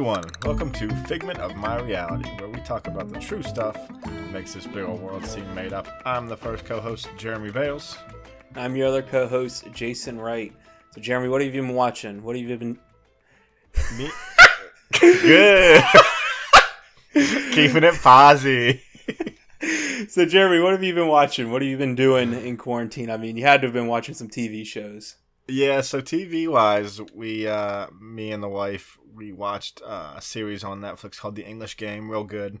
Everyone. Welcome to Figment of My Reality, where we talk about the true stuff that makes this big old world seem made up. I'm the first co-host, Jeremy Bales. I'm your other co-host, Jason Wright. So, Jeremy, what have you been watching? What have you been? Me. Good. Keeping it posy. So, Jeremy, what have you been watching? What have you been doing in quarantine? I mean, you had to have been watching some TV shows. Yeah, so TV wise, we, uh, me and the wife, we watched uh, a series on Netflix called The English Game, real good.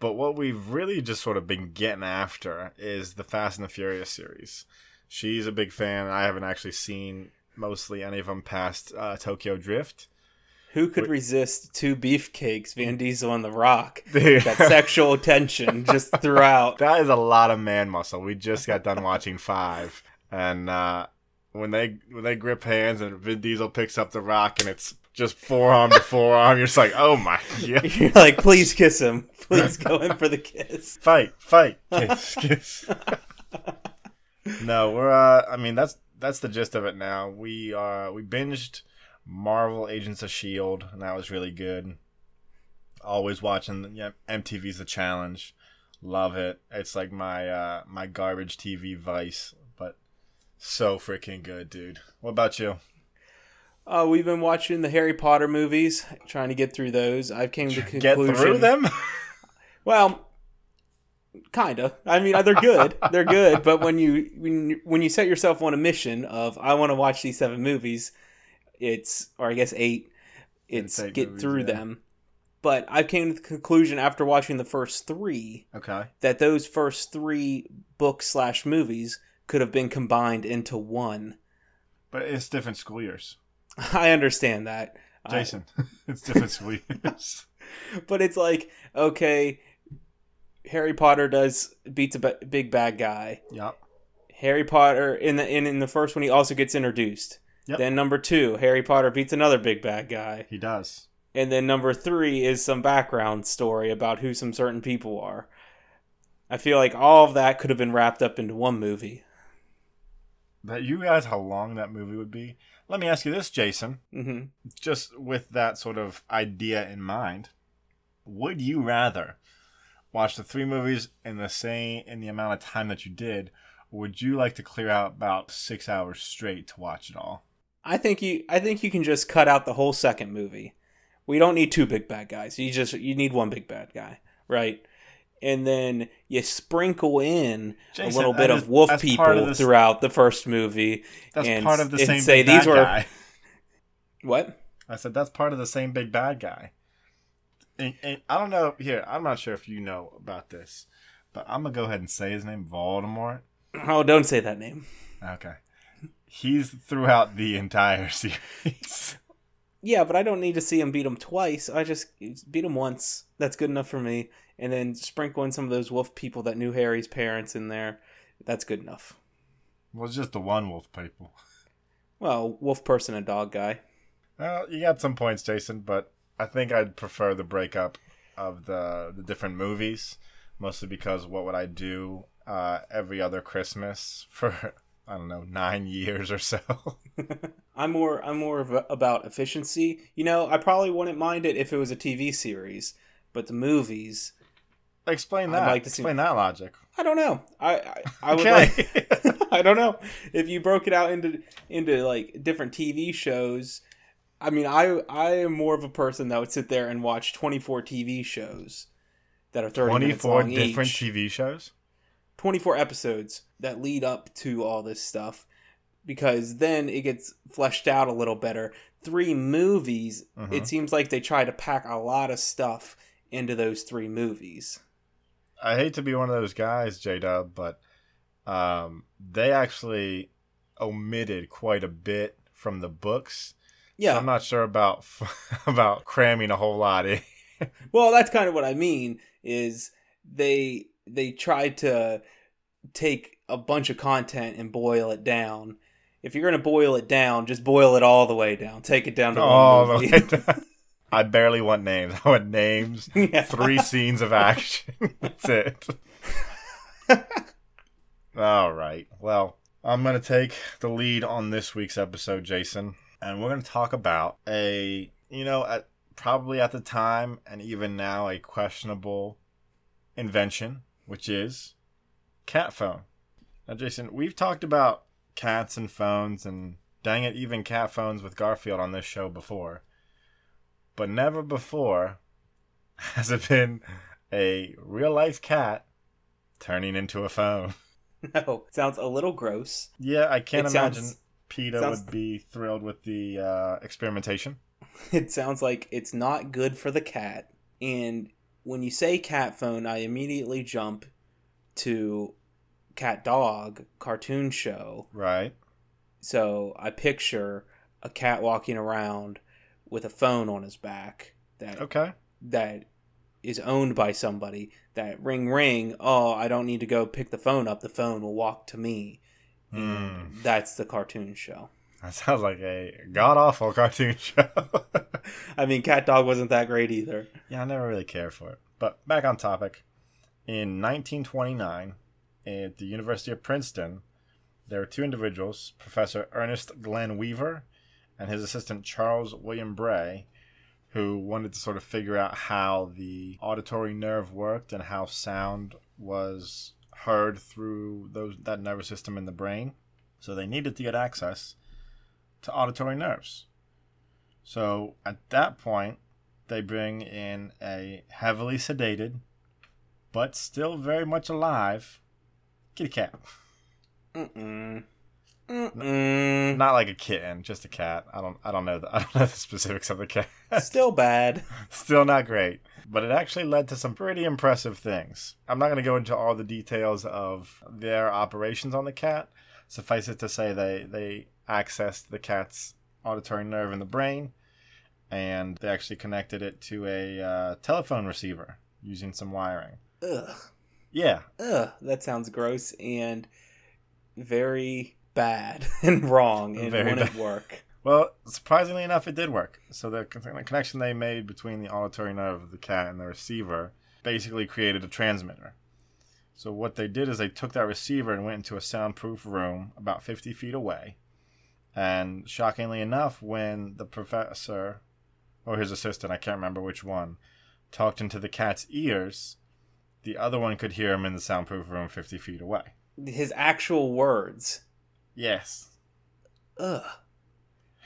But what we've really just sort of been getting after is the Fast and the Furious series. She's a big fan. I haven't actually seen mostly any of them past uh, Tokyo Drift. Who could resist two beefcakes, Vin Diesel and The Rock? Dude. That sexual tension just throughout. That is a lot of man muscle. We just got done watching five, and uh, when they when they grip hands and Vin Diesel picks up the rock and it's just forearm to forearm, you're just like, oh my god, You're like, please kiss him. Please go in for the kiss. fight, fight, kiss, kiss. no, we're. Uh, I mean, that's that's the gist of it. Now we uh we binged Marvel Agents of Shield, and that was really good. Always watching yeah, MTV's The Challenge. Love it. It's like my uh my garbage TV vice, but so freaking good, dude. What about you? Uh, we've been watching the Harry Potter movies, trying to get through those. I've came to conclusion. Get through them? Well, kinda. I mean, they're good. they're good. But when you when you, when you set yourself on a mission of I want to watch these seven movies, it's or I guess eight. It's, It's eight get movies, through yeah. them. But I came to the conclusion after watching the first three okay. that those first three books slash movies could have been combined into one. But it's different school years. I understand that. I- Jason, it's different school but it's like okay harry potter does beats a big bad guy Yep. harry potter in the in, in the first one he also gets introduced Yep. then number two harry potter beats another big bad guy He does. and then number three is some background story about who some certain people are i feel like all of that could have been wrapped up into one movie That you guys how long that movie would be. Let me ask you this, Jason. hmm Just with that sort of idea in mind, would you rather watch the three movies in the same in the amount of time that you did, or would you like to clear out about six hours straight to watch it all? i think you i think you can just cut out the whole second movie we don't need two big bad guys you just you need one big bad guy right and then you sprinkle in Jason, a little bit is- of wolf people of this- throughout the first movie That's and, part of the same say big these bad were guy. what I said that's part of the same big bad guy. And, and I don't know. Here, I'm not sure if you know about this, but I'm gonna go ahead and say his name, Voldemort. oh don't say that name Okay, he's throughout the entire series. Yeah but i don't need to see him beat him twice. I just beat him once. That's good enough for me. And then sprinkle in some of those wolf people that knew harry's parents in there. That's good enough. Well, it's just the one wolf people. well wolf person and dog guy. Well, you got some points, Jason, but I think I'd prefer the breakup of the the different movies, mostly because what would I do uh, every other Christmas for I don't know nine years or so? I'm more I'm more of a, about efficiency. You know, I probably wouldn't mind it if it was a TV series, but the movies, Explain I'd that. like to see- Explain that logic. I don't know. I I, I would Okay. like I don't know if you broke it out into into like different TV shows. I mean, I I am more of a person that would sit there and watch 24 TV shows that are 30 minutes 24 long different each. TV shows? 24 episodes that lead up to all this stuff because then it gets fleshed out a little better. Three movies, Mhm. it seems like they try to pack a lot of stuff into those three movies. I hate to be one of those guys, J Dub, but um, they actually omitted quite a bit from the books. Yeah. So I'm not sure about about cramming a whole lot in. well, that's kind of what I mean is they they tried to take a bunch of content and boil it down. If you're going to boil it down, just boil it all the way down. Take it down to Oh, one I barely want names. I want names, Yeah. three scenes of action. That's it. All right. Well, I'm going to take the lead on this week's episode, Jason, and we're going to talk about a, you know, at probably at the time and even now a questionable invention, which is cat phone. Now, Jason, we've talked about cats and phones and dang it, even cat phones with Garfield on this show before. But never before has it been a real life cat turning into a phone. No, sounds a little gross. Yeah, I can't It imagine sounds- PETA sounds- would be thrilled with the uh, experimentation. It sounds like it's not good for the cat. And when you say cat phone, I immediately jump to CatDog cartoon show. Right. So I picture a cat walking around with a phone on his back that Okay. that is owned by somebody that ring ring oh i don't need to go pick the phone up the phone will walk to me and Hmm. that's the cartoon show That sounds like a god awful cartoon show. i mean CatDog wasn't that great either yeah, I never really cared for it. But back on topic. In 1929, at the University of Princeton, there were two individuals, Professor Ernest Glen Wever and his assistant Charles William Bray, who wanted to sort of figure out how the auditory nerve worked and how sound was heard through those that nervous system in the brain. So they needed to get access to auditory nerves. So at that point, they bring in a heavily sedated, but still very much alive, kitty cat. Mm-mm. Mm-mm. Not like a kitten, just a cat. I don't, I don't know, the, I don't know the specifics of the cat. still bad Still not great, but it actually led to some pretty impressive things. I'm not going to go into all the details of their operations on the cat. Suffice it to say, they they accessed the cat's auditory nerve in the brain, and they actually connected it to a uh, telephone receiver using some wiring. ugh Yeah, ugh that sounds gross and very bad and wrong and Very wouldn't bad. work Well, surprisingly enough, it did work. So the the connection they made between the auditory nerve of the cat and the receiver basically created a transmitter. So what they did is they took that receiver and went into a soundproof room about 50 feet away. And shockingly enough, when the professor or his assistant, I can't remember which one, talked into the cat's ears, the other one could hear him in the soundproof room 50 feet away. his actual words Yes. ugh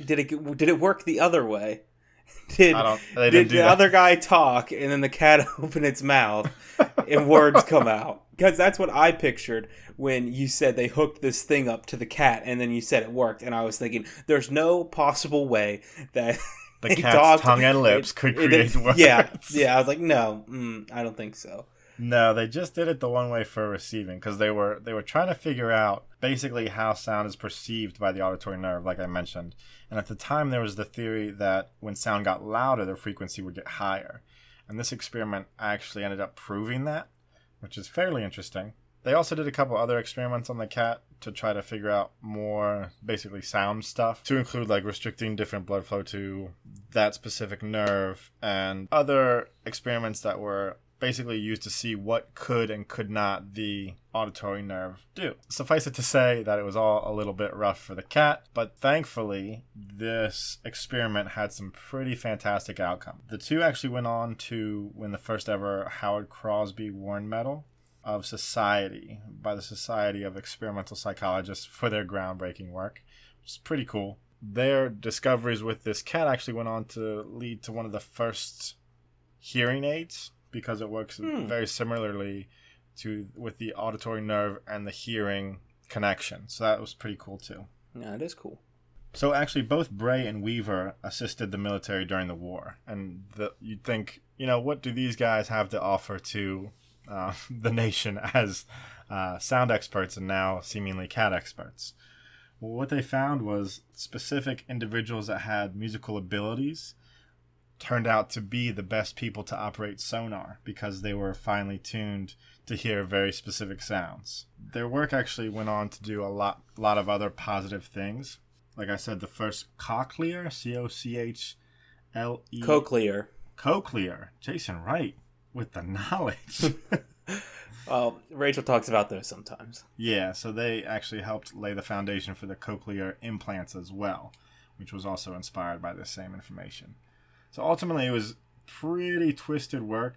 did it did it work the other way did I don't. They did the that. other guy talk and then the cat open its mouth and words come out because that's what i pictured when you said they hooked this thing up to the cat and then you said it worked and i was thinking there's no possible way that the cat's dog- tongue and lips it- could it- create words. yeah yeah i was like no mm, i don't think so No, they just did it the one way for receiving because they were they were trying to figure out basically how sound is perceived by the auditory nerve, like I mentioned. And at the time, there was the theory that when sound got louder, the frequency would get higher. And this experiment actually ended up proving that, which is fairly interesting. They also did a couple other experiments on the cat to try to figure out more basically sound stuff, to include like restricting different blood flow to that specific nerve and other experiments that were basically used to see what could and could not the auditory nerve do. Suffice it to say that it was all a little bit rough for the cat, but thankfully, this experiment had some pretty fantastic outcome. The two actually went on to win the first ever Howard Crosby Warren Medal of Society by the Society of Experimental Psychologists for their groundbreaking work, which is pretty cool. Their discoveries with this cat actually went on to lead to one of the first hearing aids because it works Hmm. very similarly to with the auditory nerve and the hearing connection. So that was pretty cool too. yeah it is cool So actually, both Bray and Wever assisted the military during the war, and the, you'd think, you know, what do these guys have to offer to uh, the nation as uh, sound experts and now seemingly cat experts? Well, what they found was specific individuals that had musical abilities turned out to be the best people to operate sonar because they were finely tuned to hear very specific sounds. Their work actually went on to do a lot, lot of other positive things like I said, the first cochlear, C O C H L E cochlear cochlear. Jason Wright with the knowledge. well rachel talks about those sometimes yeah, so they actually helped lay the foundation for the cochlear implants as well, which was also inspired by the same information. So ultimately, it was pretty twisted work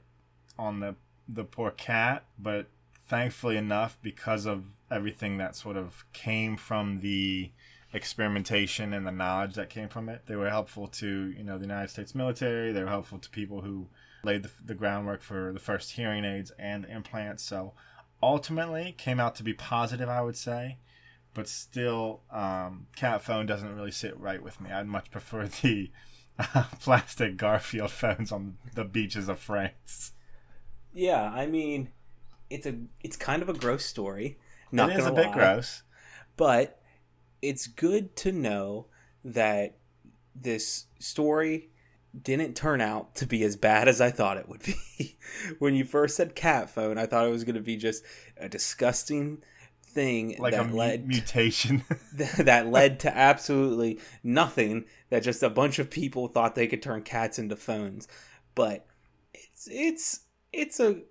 on the the poor cat, but thankfully enough, because of everything that sort of came from the experimentation and the knowledge that came from it, they were helpful to you know the United States military. They were helpful to people who laid the, the groundwork for the first hearing aids and implants. So ultimately, came out to be positive, I would say. But still, um, cat phone doesn't really sit right with me. I'd much prefer the plastic Garfield phones on the beaches of France. Yeah, I mean, it's a it's kind of a gross story. Not it is a gonna bit gross. but it's good to know that this story didn't turn out to be as bad as I thought it would be. when you first said cat phone, I thought it was going to be just a disgusting thing Like a that mu- led mutation. that led to absolutely nothing that just a bunch of people thought they could turn cats into phones. But it's it's it's a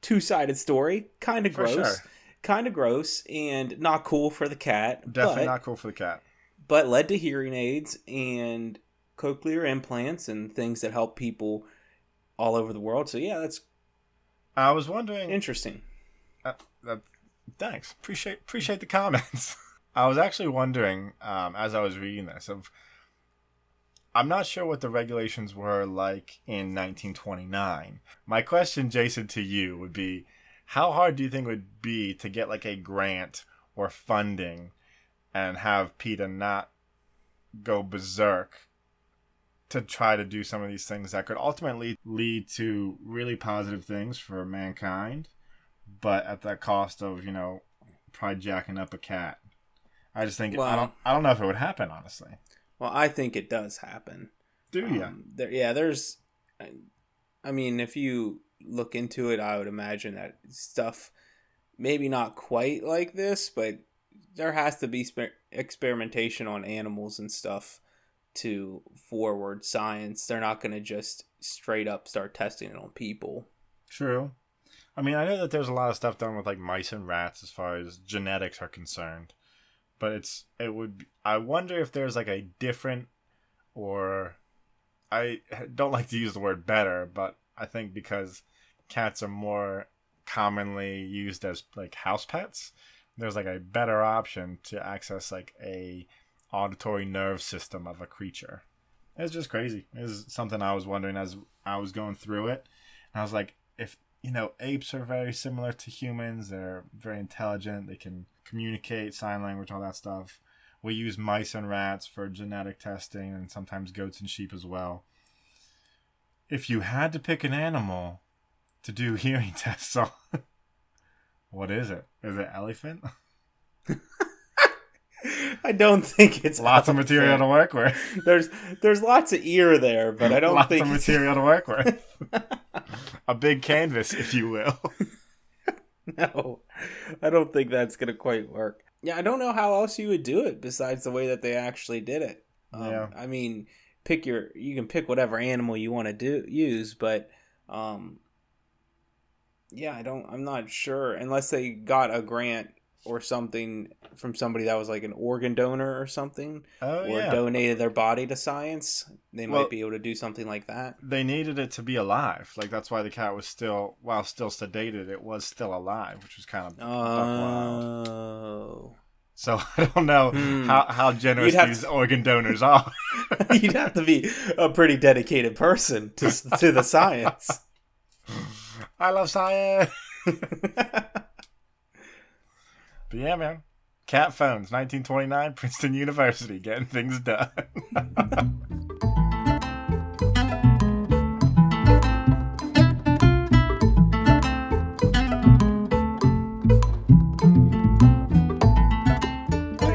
two-sided story, kind of gross. sure. Kind of gross and not cool for the cat. Definitely but, not cool for the cat. but led to hearing aids and cochlear implants and things that help people all over the world. So yeah, that's I was wondering. interesting. Uh, that, thanks. Appreciate appreciate the comments. I was actually wondering um, as I was reading this of. I'm not sure what the regulations were like in 1929. My question, Jason, to you would be, how hard do you think it would be to get like a grant or funding, and have PETA not go berserk to try to do some of these things that could ultimately lead to really positive things for mankind, but at the cost of you know probably jacking up a cat. I just think I Well- don't I don't know if it would happen honestly. Well, I think it does happen. Do you? Um, there, yeah, there's. I- I mean, if you look into it, I would imagine that stuff, maybe not quite like this, but there has to be spe- experimentation on animals and stuff to forward science. They're not going to just straight up start testing it on people. True. I mean, I know that there's a lot of stuff done with like mice and rats as far as genetics are concerned, but it's it would. Be, I wonder if there's like a different, or I don't like to use the word better, but I think because cats are more commonly used as like house pets, there's like a better option to access like a auditory nerve system of a creature. It's just crazy. It's something I was wondering as I was going through it. And I was like, if you know, apes are very similar to humans. They're very intelligent. They can communicate, sign language, all that stuff. We use mice and rats for genetic testing, and sometimes goats and sheep as well. If you had to pick an animal to do hearing tests on, what is it? Is it elephant? I don't think it's Lots of material to work with. There's there's lots of ear there, but I don't Lots think of material to work with. a big canvas, if you will. No, I don't think that's gonna quite work. Yeah, I don't know how else you would do it besides the way that they actually did it. Um, Yeah. I mean, pick your you can pick whatever animal you want to do use, but um, yeah, I don't. I'm not sure unless they got a grant or something from somebody that was like an organ donor or something, Oh or yeah. donated their body to science. They Well- might be able to do something like that. they needed it to be alive. Like that's why the cat was still, while still sedated, it was still alive, which was kind of. Oh. So I don't know Hmm. how how generous these to- organ donors are. You'd have to be a pretty dedicated person to to the science. I love science. But yeah, man. Cat phones, 1929, Princeton University, getting things done.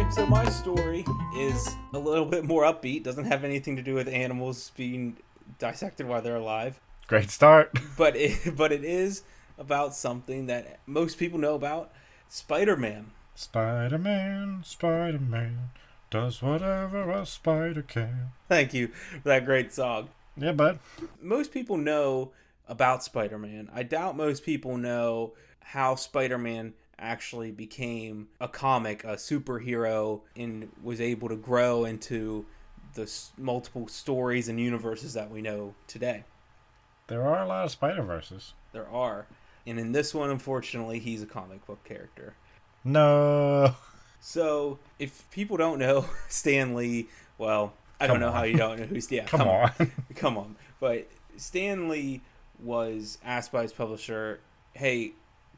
So my story is a little bit more upbeat. Doesn't have anything to do with animals being dissected while they're alive, Great start. but it, but it is about something that most people know about: Spider-Man. Spider Man, Spider Man, does whatever a spider can. Thank you for that great song. Yeah, bud. most people know about Spider-Man. I doubt most people know how Spider-Man actually became a comic, a superhero, and was able to grow into the s- multiple stories and universes that we know today. There are a lot of Spider Verses. There are. And in this one, unfortunately, he's a comic book character. No. So, if people don't know Stan Lee, well, I don't Come know how you don't know who's yeah. Come, on. come on. But Stan Lee was asked by his publisher, "Hey,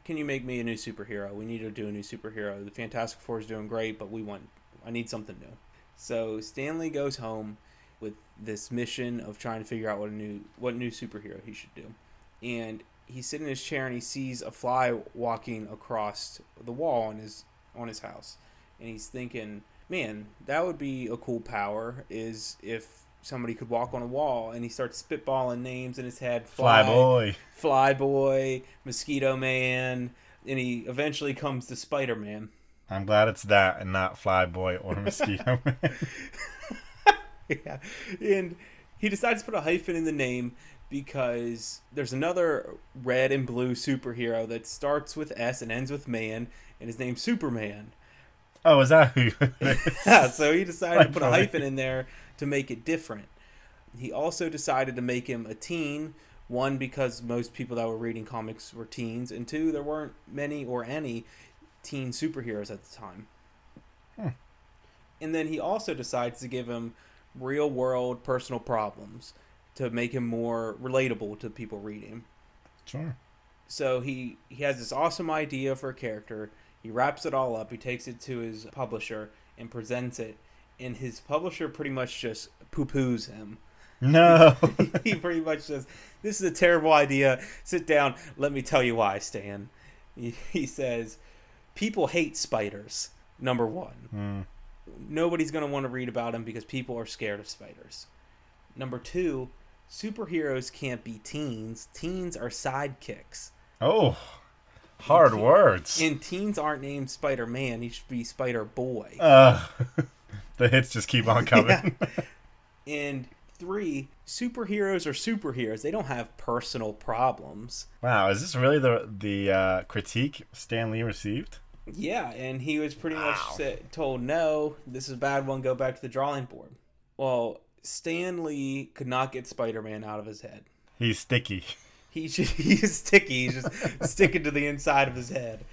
can you make me a new superhero? We need to do a new superhero. The Fantastic Four is doing great, but we want I need something new." So Stan Lee goes home with this mission of trying to figure out what a new what new superhero he should do. And he's sitting in his chair and he sees a fly walking across the wall on his on his house. And he's thinking, "Man, that would be a cool power is if somebody could walk on a wall." And he starts spitballing names in his head. Fly boy. fly boy Mosquito Man, and he eventually comes to Spider Man. I'm glad it's that and not Fly Boy or Mosquito Man. yeah. And he decides to put a hyphen in the name because there's another red and blue superhero that starts with S and ends with man, and his name's Superman. Oh, is that who? Yeah, so he decided to put a hyphen in there to make it different. He also decided to make him a teen. One, because most people that were reading comics were teens, and two, there weren't many or any teen superheroes at the time. Hmm. And then he also decides to give him real world personal problems to make him more relatable to people reading. Sure. so he he has this awesome idea for a character. He wraps it all up. He takes it to his publisher and presents it. And his publisher pretty much just poo-poos him. No. he pretty much says this is a terrible idea. Sit down. Let me tell you why stan. He, he says people hate spiders number one. Hmm. nobody's going to want to read about him because people are scared of spiders. Number two, superheroes can't be teens. Teens are sidekicks. Oh, hard words. And teens aren't named Spider Man. He should be Spider Boy. Uh, the hits just keep on coming. And three, superheroes are superheroes. They don't have personal problems. Wow, is this really the the uh, critique Stan Lee received? Yeah, and he was pretty much Wow. said, told, no, this is a bad one, go back to the drawing board. Well, Stan Lee could not get Spider Man out of his head. He's sticky. He's he's sticky. He's just sticking to the inside of his head,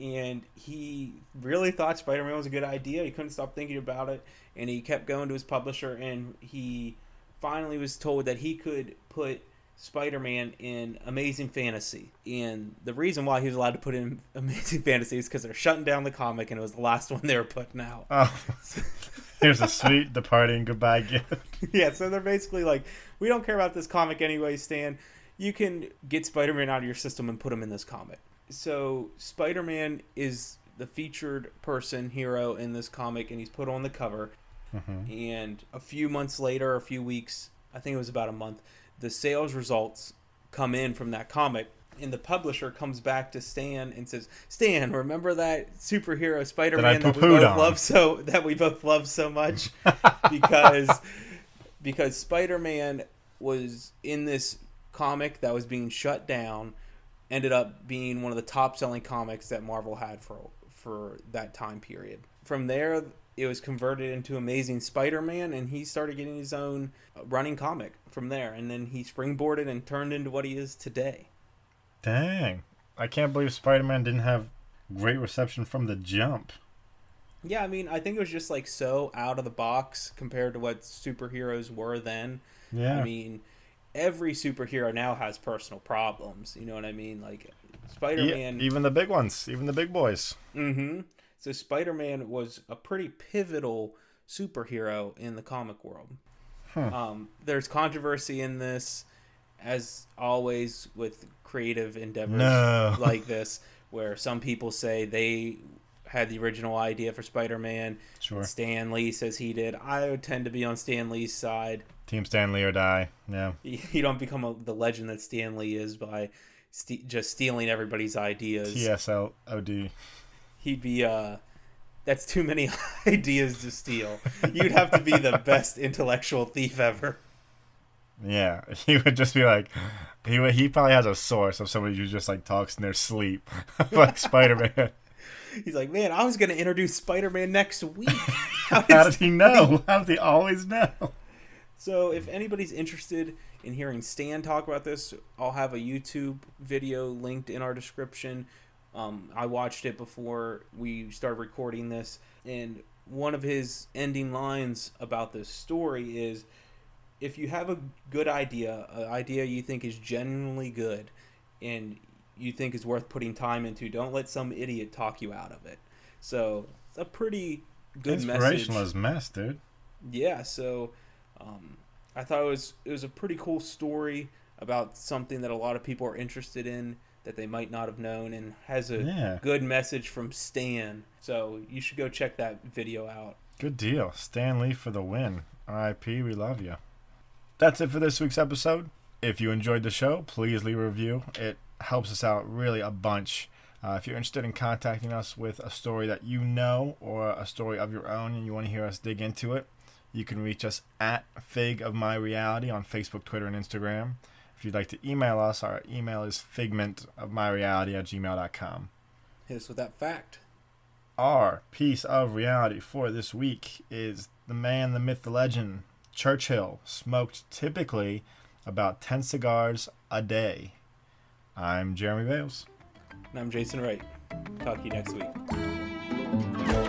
and he really thought Spider Man was a good idea. He couldn't stop thinking about it, and he kept going to his publisher, and he finally was told that he could put Spider Man in Amazing Fantasy. And the reason why he was allowed to put in Amazing Fantasy is because they're shutting down the comic, and it was the last one they were putting out. Oh, here's a sweet departing goodbye gift. yeah, so they're basically like, we don't care about this comic anyway, Stan. You can get Spider Man out of your system and put him in this comic. So, Spider Man is the featured person, hero in this comic, and he's put on the cover. Mhm. And a few months later, a few weeks, I think it was about a month, the sales results come in from that comic. And the publisher comes back to Stan and says, "Stan, remember that superhero Spider-Man that, we both on." love so that we both love so much because because Spider-Man was in this comic that was being shut down, ended up being one of the top-selling comics that Marvel had for for that time period. From there, it was converted into Amazing Spider-Man, and he started getting his own running comic from there. And then he springboarded and turned into what he is today. Dang, I can't believe Spider-Man didn't have great reception from the jump. Yeah, I mean, I think it was just like so out of the box compared to what superheroes were then. Yeah, I mean, every superhero now has personal problems. You know what I mean? Like Spider Yeah, Man. even the big ones, even the big boys. mm-hmm. So Spider Man was a pretty pivotal superhero in the comic world. Hmm. Um, there's controversy in this, as always with creative endeavors No. like this, where some people say they had the original idea for Spider Man. Sure, Stan Lee says he did. I would tend to be on Stan Lee's side. Team Stan Lee or die. Yeah, You don't become a, the legend that Stan Lee is by ste just stealing everybody's ideas. TSLOD. He'd be uh that's too many ideas to steal. You'd have to be the best intellectual thief ever. Yeah, he would just be like, he would, he probably has a source of somebody who just like talks in their sleep, like Spider-Man. He's like, "Man, I was going to introduce Spider-Man next week." How How did he know? How does he always know? So if anybody's interested in hearing Stan talk about this, I'll have a YouTube video linked in our description. Um, I watched it before we started recording this, and one of his ending lines about this story is if you have a good idea, an idea you think is genuinely good, and you think is worth putting time into, don't let some idiot talk you out of it. So it's a pretty good Inspirational message. as mess, dude. Yeah, so um, I thought it was it was a pretty cool story about something that a lot of people are interested in that they might not have known, and has a Yeah. good message from Stan. So you should go check that video out. Good deal. Stan Lee for the win. RIP, we love you. That's it for this week's episode. If you enjoyed the show, please leave a review. It helps us out really a bunch. Uh, if you're interested in contacting us with a story that you know or a story of your own and you want to hear us dig into it, you can reach us at Fig of My Reality on Facebook, Twitter, and Instagram. If you'd like to email us, our email is figmentofmyreality at gmail.com. Hit us with that fact. Our piece of reality for this week is the man, the myth, the legend, Churchill, smoked typically about 10 cigars a day. I'm Jeremy Bales. And I'm Jason Wright. Talk to you next week.